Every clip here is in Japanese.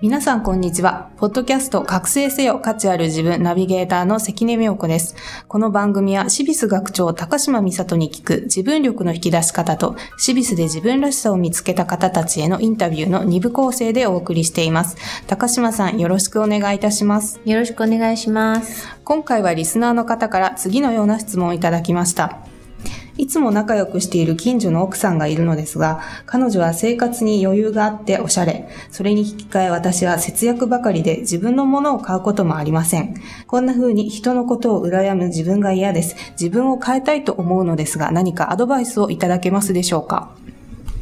皆さんこんにちは。ポッドキャスト覚醒せよ価値ある自分ナビゲーターの関根美代子です。この番組はシビス学長高島美里に聞く自分力の引き出し方とシビスで自分らしさを見つけた方たちへのインタビューの2部構成でお送りしています。高島さんよろしくお願いいたします。よろしくお願いします。今回はリスナーの方から次のような質問をいただきました。いつも仲良くしている近所の奥さんがいるのですが、彼女は生活に余裕があっておしゃれ。それに引き換え私は節約ばかりで自分のものを買うこともありません。こんな風に人のことを羨む自分が嫌です。自分を変えたいと思うのですが、何かアドバイスをいただけますでしょうか？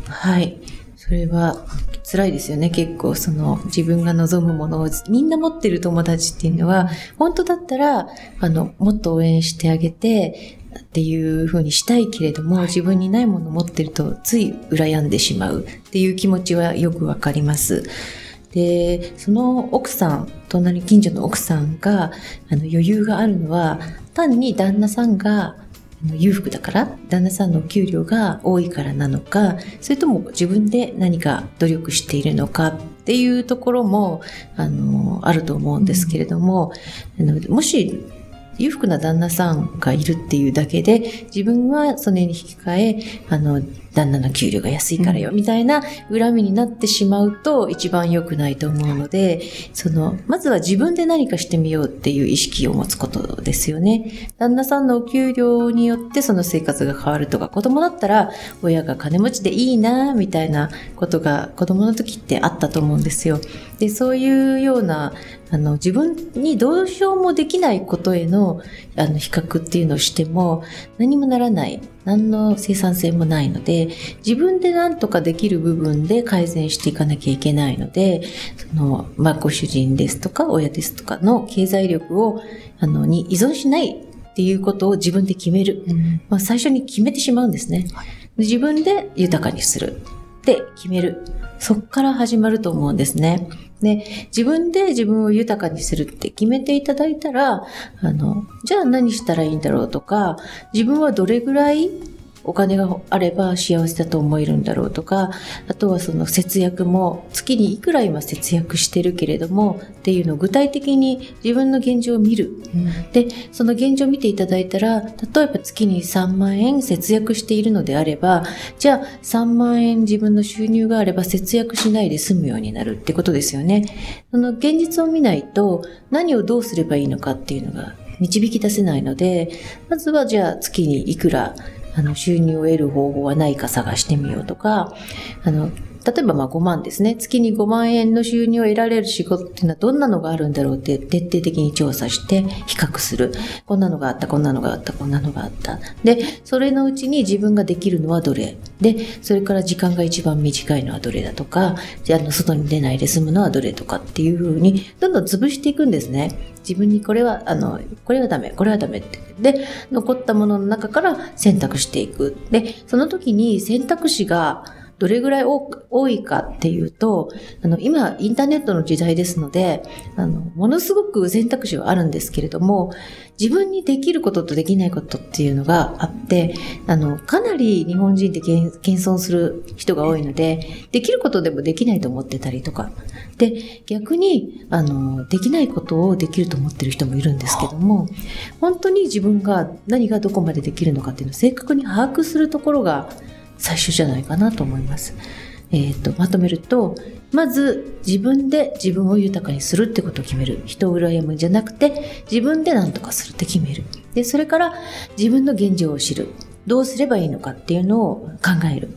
はい。それは辛いですよね。結構その自分が望むものをみんな持ってる友達っていうのは、本当だったら、あの、もっと応援してあげて、っていう風にしたいけれども、自分にないものを持ってるとつい羨んでしまうっていう気持ちはよくわかります。で、その奥さん、隣近所の奥さんがあの余裕があるのは、単に旦那さんが裕福だから旦那さんのお給料が多いからなのかそれとも自分で何か努力しているのかっていうところもあのあると思うんですけれども、あのもし裕福な旦那さんがいるっていうだけで自分はそれに引き換えあの旦那の給料が安いからよみたいな恨みになってしまうと一番良くないと思うのでそのまずは自分で何かしてみようっていう意識を持つことですよね。旦那さんのお給料によってその生活が変わるとか子供だったら親が金持ちでいいなみたいなことが子供の時ってあったと思うんですよ。でそういうようなあの自分にどうしようもできないことへのあの比較っていうのをしても何もならない何の生産性もないので自分で何とかできる部分で改善していかなきゃいけないのでその、まあ、ご主人ですとか親ですとかの経済力をあのに依存しないっていうことを自分で決める、まあ、最初に決めてしまうんですね。自分で豊かにする。って決める。そっから始まると思うんですね。ね、自分で自分を豊かにするって決めていただいたら、あの、じゃあ何したらいいんだろうとか、自分はどれぐらいお金があれば幸せだと思えるんだろうとか、あとはその節約も月にいくら今節約してるけれどもっていうのを具体的に自分の現状を見る。で、その現状を見ていただいたら、例えば月に3万円節約しているのであれば、じゃあ3万円自分の収入があれば節約しないで済むようになるってことですよね。その現実を見ないと何をどうすればいいのかっていうのが導き出せないので、まずはじゃあ月にいくらあの収入を得る方法はないか探してみようとか、あの、例えばまあ5万ですね。月に5万円の収入を得られる仕事っていうのはどんなのがあるんだろうって徹底的に調査して比較する。こんなのがあった、こんなのがあった、こんなのがあった。で、それのうちに自分ができるのはどれで、それから時間が一番短いのはどれだとか、じゃあの外に出ないで済むのはどれとかっていうふうにどんどん潰していくんですね。自分にこれは、あの、これはダメ、これはダメって。で、残ったものの中から選択していく。で、その時に選択肢がどれぐらい多いかっていうと、あの、今、インターネットの時代ですので、あの、ものすごく選択肢はあるんですけれども、自分にできることとできないことっていうのがあって、あの、かなり日本人って謙遜する人が多いので、できることでもできないと思ってたりとか。で、逆に、あの、できないことをできると思ってる人もいるんですけども、本当に自分が何がどこまでできるのかっていうのを正確に把握するところが最初じゃないかなと思います。えっ、と、まとめると、まず自分で自分を豊かにするってことを決める。人を羨むんじゃなくて、自分で何とかするって決める。で、それから自分の現状を知る。どうすればいいのかっていうのを考える。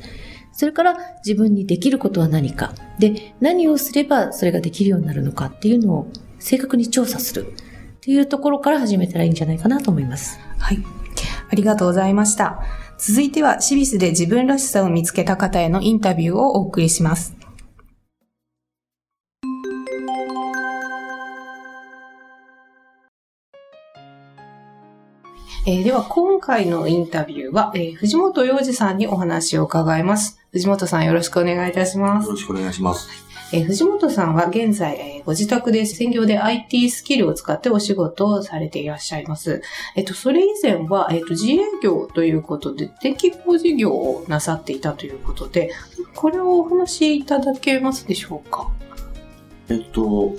それから自分にできることは何か。で、何をすればそれができるようになるのかっていうのを正確に調査する。っていうところから始めたらいいんじゃないかなと思います。はい。ありがとうございました。続いては、シビスで自分らしさを見つけた方へのインタビューをお送りします。えーでは、今回のインタビューは、えー藤本洋二さんにお話を伺います。藤本さんよろしくお願いいたしますよ。ろしくお願いします。えー藤本さんは現在、えーご自宅で専業で IT スキルを使ってお仕事をされていらっしゃいます。えっ、と、それ以前は、えっ、と、自営業ということで、電気工事業をなさっていたということで、これをお話しいただけますでしょうか？えっと、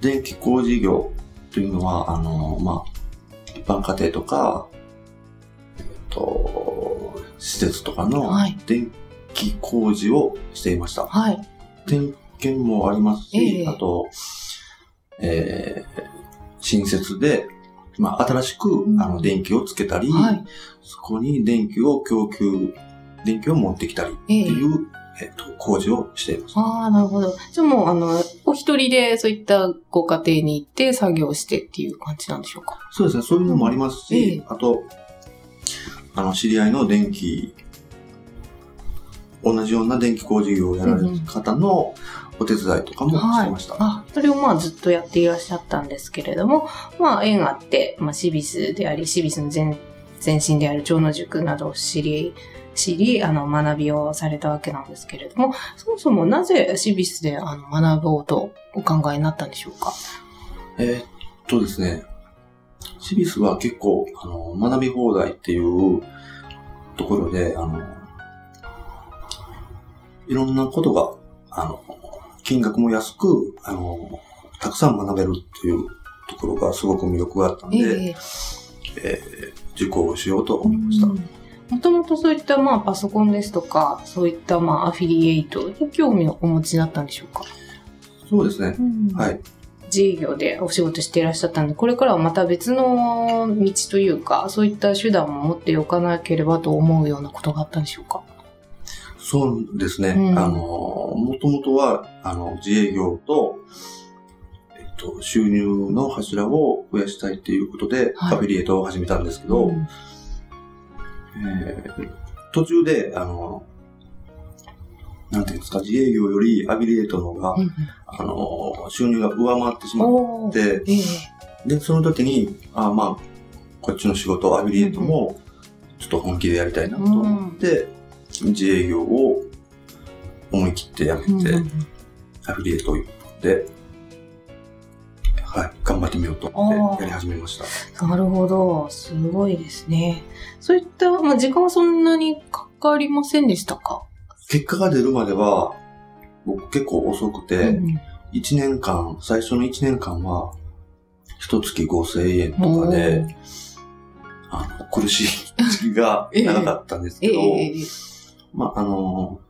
電気工事業というのは、あの、まあ、一般家庭とか、えっと、施設とかのはい電気工事をしていました。はい。点検もありますし、ええ。あと、えー、新設で、まあ、新しく、うん。あの、電気をつけたり、はい。そこに電気を供給、電気を持ってきたりってええいう、えっと、工事をしています。ああ、なるほど。じゃあもう、あの、お一人でそういったご家庭に行って作業してっていう感じなんでしょうか？そうですね、そういうのもありますし、ええ。あと、あの、知り合いの電気、同じような電気工事業をやられる方のお手伝いとかもしてました。あ、それをまあずっとやっていらっしゃったんですけれども、まあ縁があって、まあシビスであり、シビスの前前身である長野塾などを知り、知り、あの、学びをされたわけなんですけれども、そもそもなぜシビスであの学ぼうとお考えになったんでしょうか？えーっとですね、シビスは結構、あの、学び放題っていうところで、あの、いろんなことが、あの、金額も安く、あの、たくさん学べるっていうところがすごく魅力があったんで、ええー受講をしようと思いました。もともとそういったまあパソコンですとか、そういったまあアフィリエイトに興味をお持ちになったんでしょうか？そうですね。はい。自営業でお仕事していらっしゃったんで、これからはまた別の道というか、そういった手段も持っておかなければと思うようなことがあったんでしょうか？そうですね。うん。あの、もともとは、あの、自営業と、えっと、収入の柱を増やしたいっていうことで、はい。アフィリエイトを始めたんですけど、うん。えー途中で、あの、なんていうんですか、自営業よりアフィリエイトの方が、うんあの、収入が上回ってしまって、ええ。で、その時に、あまあ、こっちの仕事、アフィリエイトも、ちょっと本気でやりたいなと思って、自営業を思い切ってやめて、アフィリエイトで、はい、頑張ってみようと思ってやり始めました。なるほど。すごいですね。そういった、まあ、時間はそんなにかかりませんでしたか？結果が出るまでは、僕結構遅くて、うん1年間、最初の1年間は、一月5000円とかで、あの、苦しい時期が長かったんですえけど、えまあ、あの、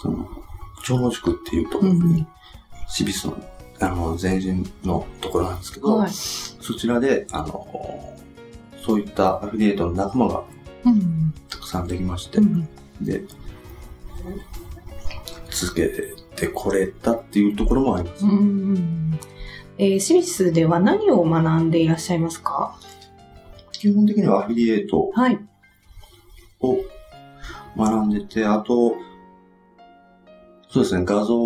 その、長野宿っていうところうんに、シビスの、あの、前身のところなんですけど、はい。そちらで、あの、そういったアフィリエイトの仲間がうんたくさんできまして、うんで、続けてこれたっていうところもあります。うんえー、シビスでは何を学んでいらっしゃいますか？基本的にはアフィリエイトはい。を学んでて、あと、そうですね、画像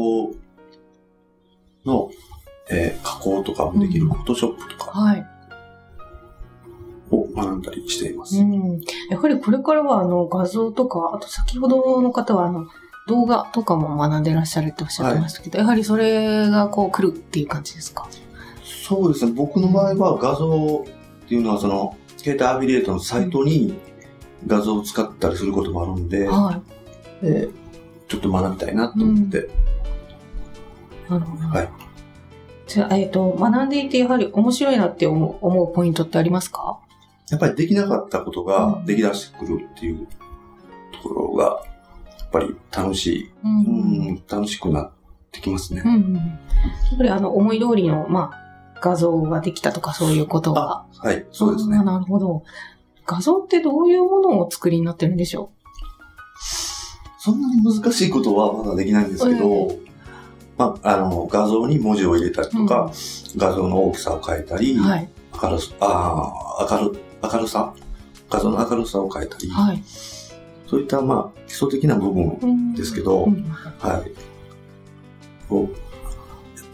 の、えー加工とかもできるうんフォトショップとかはい。を学んだりしています。うん。やはりこれからはあの画像とか、あと先ほどの方はあの動画とかも学んでらっしゃるっておっしゃってましたけど、やはりそれがこう来るっていう感じですか？そうですね、僕の場合は画像っていうのはその、携帯アフィリエイトのサイトに画像を使ったりすることもあるんで、はでちょっと学びたいなと思って、い。なるほど。はい。じゃあ、えっ、と、学んでいてやはり面白いなって思うポイントってありますか？やっぱりできなかったことうんができ出してくるっていうところがぱり楽しい、うんうん、楽しくなってきますね。うんうんやっぱりあの、思い通りの、まあ、画像ができたとかそういうことが。はい、そうですね。なるほど。画像ってどういうものをお作りになってるんでしょそんなに難しいことはまだできないんですけど、まあ、あの、画像に文字を入れたりとか、画像の大きさを変えたり、うはい。明るさ、あー明る、明るさ、画像の明るさを変えたり、はい。そういった、まあ、基礎的な部分ですけどうんはい。をや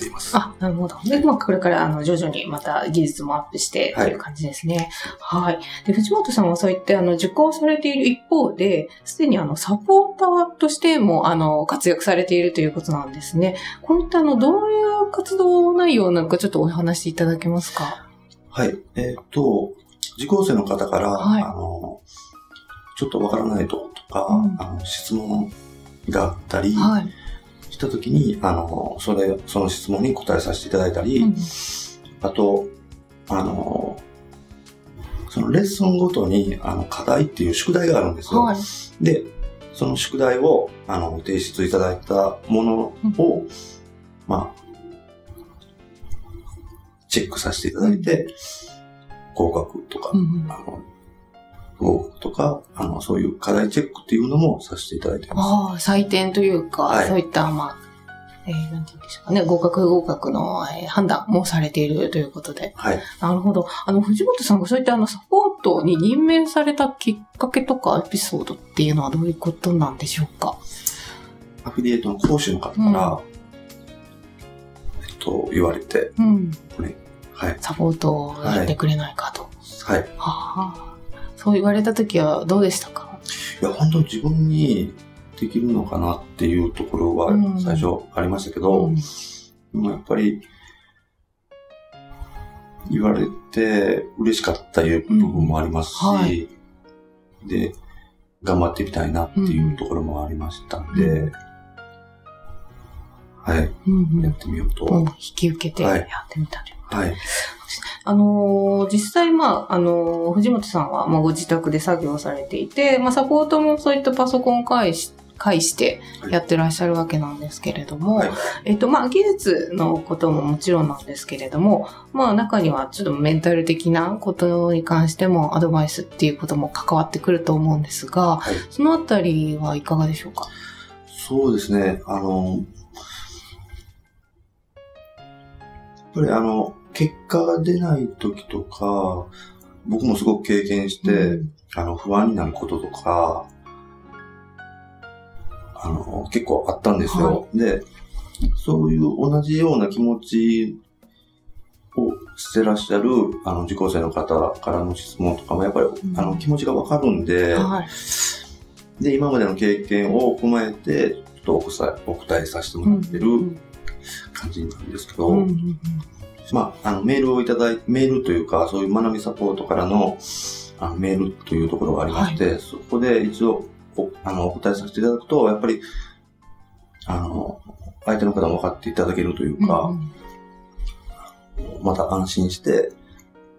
っています。あ、なるほど。で、まあ、これから、あの、徐々にまた技術もアップして、とはいいう感じですね。はい。で、藤本さんはそういって、あの、受講されている一方で、すでに、あの、サポーターとしても、あの、活躍されているということなんですね。こういった、あの、どういう活動内容なのか、ちょっとお話しいただけますか？はい。えっ、と、受講生の方から、はいあの、ちょっとわからないととか、うんあの質問があったりはい。したときに、あの、それ、その質問に答えさせていただいたり、うんあと、あの、そのレッスンごとに、あの、課題っていう宿題があるんですよ。はい。で、その宿題を、あの、提出いただいたものを、まあ、チェックさせていただいて、合格とか、うんうんあの、とか、あの、そういう課題チェックっていうのもさせていただいています。ああ、採点というか、はいそういった、まあ、えー、なんて言うんでしょうかね、合格合格の、えー判断もされているということで。はい。なるほど。あの、藤本さんがそういったあの、サポートに任命されたきっかけとかエピソードっていうのはどういうことなんでしょうか？アフィリエイトの講師の方から、えっと、言われて、うん。はい。サポートをやってくれないかと。はい。はあ。そう言われた時はどうでしたか？いや、本当に自分にできるのかなっていうところはうん。最初ありましたけど、うん。でもやっぱり、言われて嬉しかったいう部分もありますし、うん。はい。で、頑張ってみたいなっていうところもありましたんで、うん。はい、うんうん。やってみようと。うん。引き受けてやはい。ってみたというはい。あのー実際、まあ、あのー藤本さんは、まあ、ご自宅で作業されていて、まあ、サポートもそういったパソコンを介し、介してやってらっしゃるわけなんですけれども、はい。えっと、まあ、技術のことももちろんなんですけれども、まあ、中にはちょっとメンタル的なことに関してもアドバイスっていうことも関わってくると思うんですが、はい。そのあたりはいかがでしょうか？そうですね。あの、やっぱりあの、結果が出ない時とか、僕もすごく経験して、うん。あの、不安になることとか、あの、結構あったんですよ。で、そういう同じような気持ちをしてらっしゃる、あの、受講生の方からの質問とかも、やっぱり、ん。あの、気持ちがわかるんで、はい。で、今までの経験を踏まえて、ちょっとお答えお答えさせてもらってる感じなんですけど、うんうんうんまあ、あの、メールをいただいて、メールというか、そういう学びサポートからの、あの、メールというところがありまして、そこで一度、お、あの、お答えさせていただくと、やっぱり、あの、相手の方も分かっていただけるというか、うんうん。また安心して、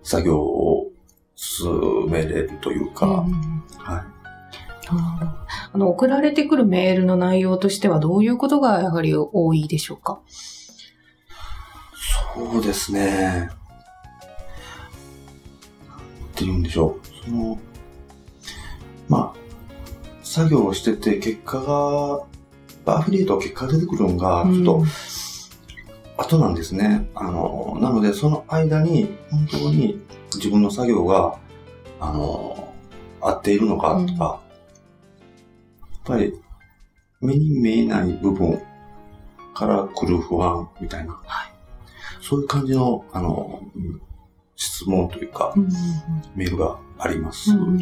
作業を進めれるというか、うんうんはい。あの、送られてくるメールの内容としてはどういうことがやはり多いでしょうか？そうですね。なんて言うんでしょう。その、まあ、作業をしてて結果が、アフィリエイトは結果が出てくるのが、ちょっと後なんですね。あの、なのでその間に本当に自分の作業が、あの、合っているのかとか、やっぱり目に見えない部分から来る不安みたいな、そういう感じの、あの、うん質問というかう、んうんメールがあります。うん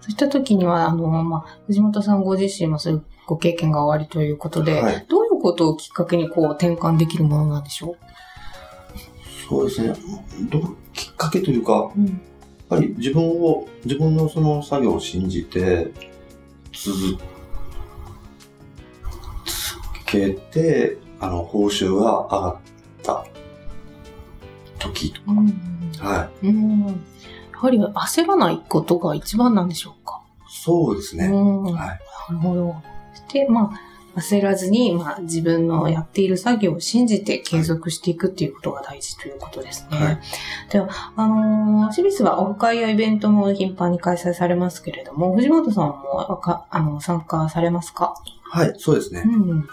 そういった時には、あの、まあ、藤本さんご自身もそういうご経験がおありということで、はい。どういうことをきっかけにこう転換できるものなんでしょそうですね。どうきっかけというか、う、うん。やっぱり自分を、自分のその作業を信じて、続けて、あの、報酬が上がった時とうんか。はい。うんやはり焦らないことが一番なんでしょうか？そうですね。うんはい。なるほど。で、まあ、焦らずに、まあ、自分のやっている作業を信じて継続していくっていうことが大事ということですね。はいでは、あのー、シビスはオフ会やイベントも頻繁に開催されますけれども、藤本さんもあの参加されますか？はい、そうですね。うん。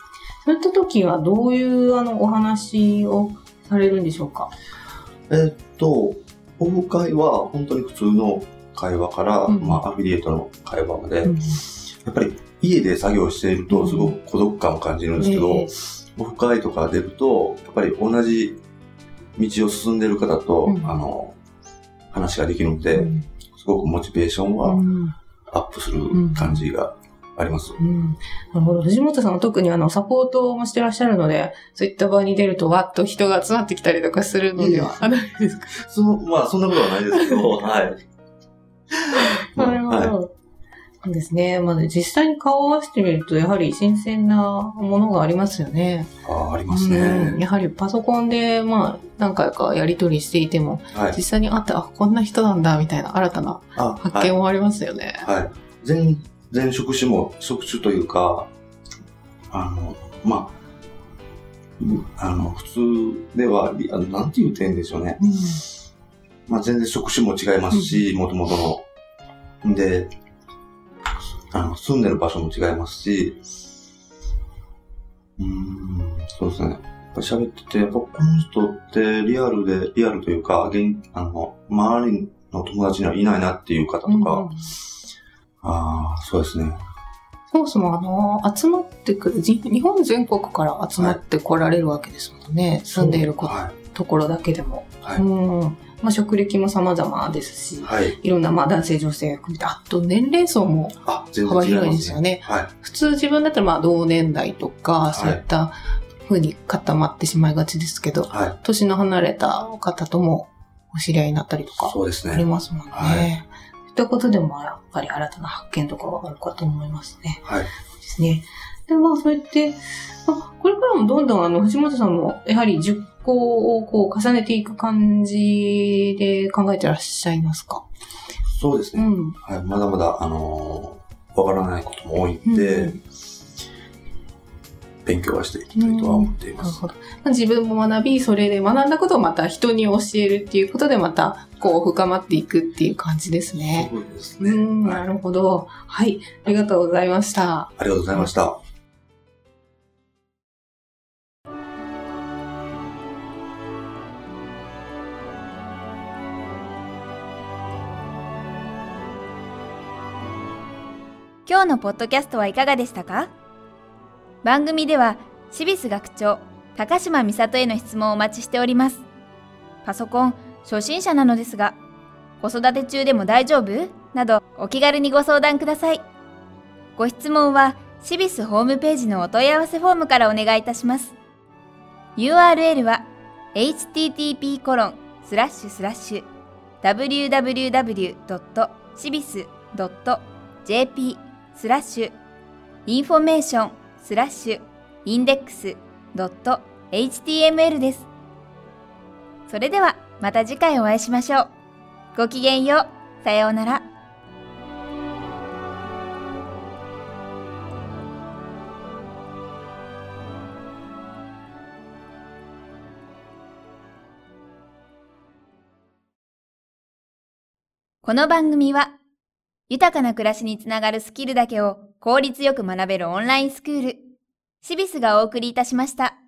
そういった時はどういうあのお話をされるんでしょうか？えーっと、オフ会は本当に普通の会話から、うん。まあ、アフィリエイトの会話まで、うん。やっぱり家で作業しているとすごく孤独感を感じるんですけど、ええ。オフ会とか出ると、やっぱり同じ道を進んでいる方と、うん。あの、話ができるので、うん。すごくモチベーションはうん。アップする感じがあります。うんなるほど。藤本さんは特にあの、サポートもしてらっしゃるので、そういった場に出るとわっと人が集まってきたりとかするのではないですか？その、まあ、そんなことはないですけど、はい。なるほど。はいそうですね。まあ、実際に顔を合わせてみると、やはり新鮮なものがありますよね。あありますうんね。やはりパソコンで、まあ、何回かやり取りしていても、はい実。際に会って、あ、こんな人なんだ、みたいな新たなあ発見もありますよね。はい。はい。全然職種も、職種というか、あの、まあ、あの、普通では、りあのなんて言うてんでしょうね。うんまあ、全然職種も違いますし、もともとの。で、あの、住んでる場所も違いますし、うーん、そうですね。やっぱ喋ってて、やっぱこの人ってリアルで、リアルというか、現あの、周りの友達にはいないなっていう方とか、うんああ、そうですね。そもそもあの、集まってくる、じ日本全国から集まってこられるわけですもんね。住んでいるこはい。ところだけでも。はい。うん。まあ、職歴も様々ですし、はい。いろんな、まあ、男性、女性含めて、あと年齢層も幅広いですよね。はい。普通自分だったら、まあ、同年代とか、そういった風に固まってしまいがちですけど、はい。年の離れた方ともお知り合いになったりとか、ありね。ますもんね。ったことでも、やっぱり新たな発見とかがあるかと思いますね。はい。ですね。で、まあ、そうやって、まあ、これからもどんどん、あの、藤本さんも、やはり10個をこう、重ねていく感じで考えてらっしゃいますか？そうですね。うん。はい。まだまだ、あのーわからないことも多いんで、うん勉強はしていきたいとは思っています。なるほど。まあ自分も学び、それで学んだことをまた人に教えるっていうことで、また、こう、深まっていくっていう感じですね。そうですね。うん、はいなるほど。はい。ありがとうございました。ありがとうございました。今日のポッドキャストはいかがでしたか？番組では、シビス学長、高島美里への質問をお待ちしております。パソコン、初心者なのですが、子育て中でも大丈夫？など、お気軽にご相談ください。ご質問は、シビスホームページのお問い合わせフォームからお願いいたします。URL は、http コロンスラッシュスラッシュ www.cibis.jp スラッシュインフォメーションスラッシュ index .html です。それではまた次回お会いしましょう。ごきげんよう。さようなら。この番組は豊かな暮らしにつながるスキルだけを効率よく学べるオンラインスクールシビスがお送りいたしました。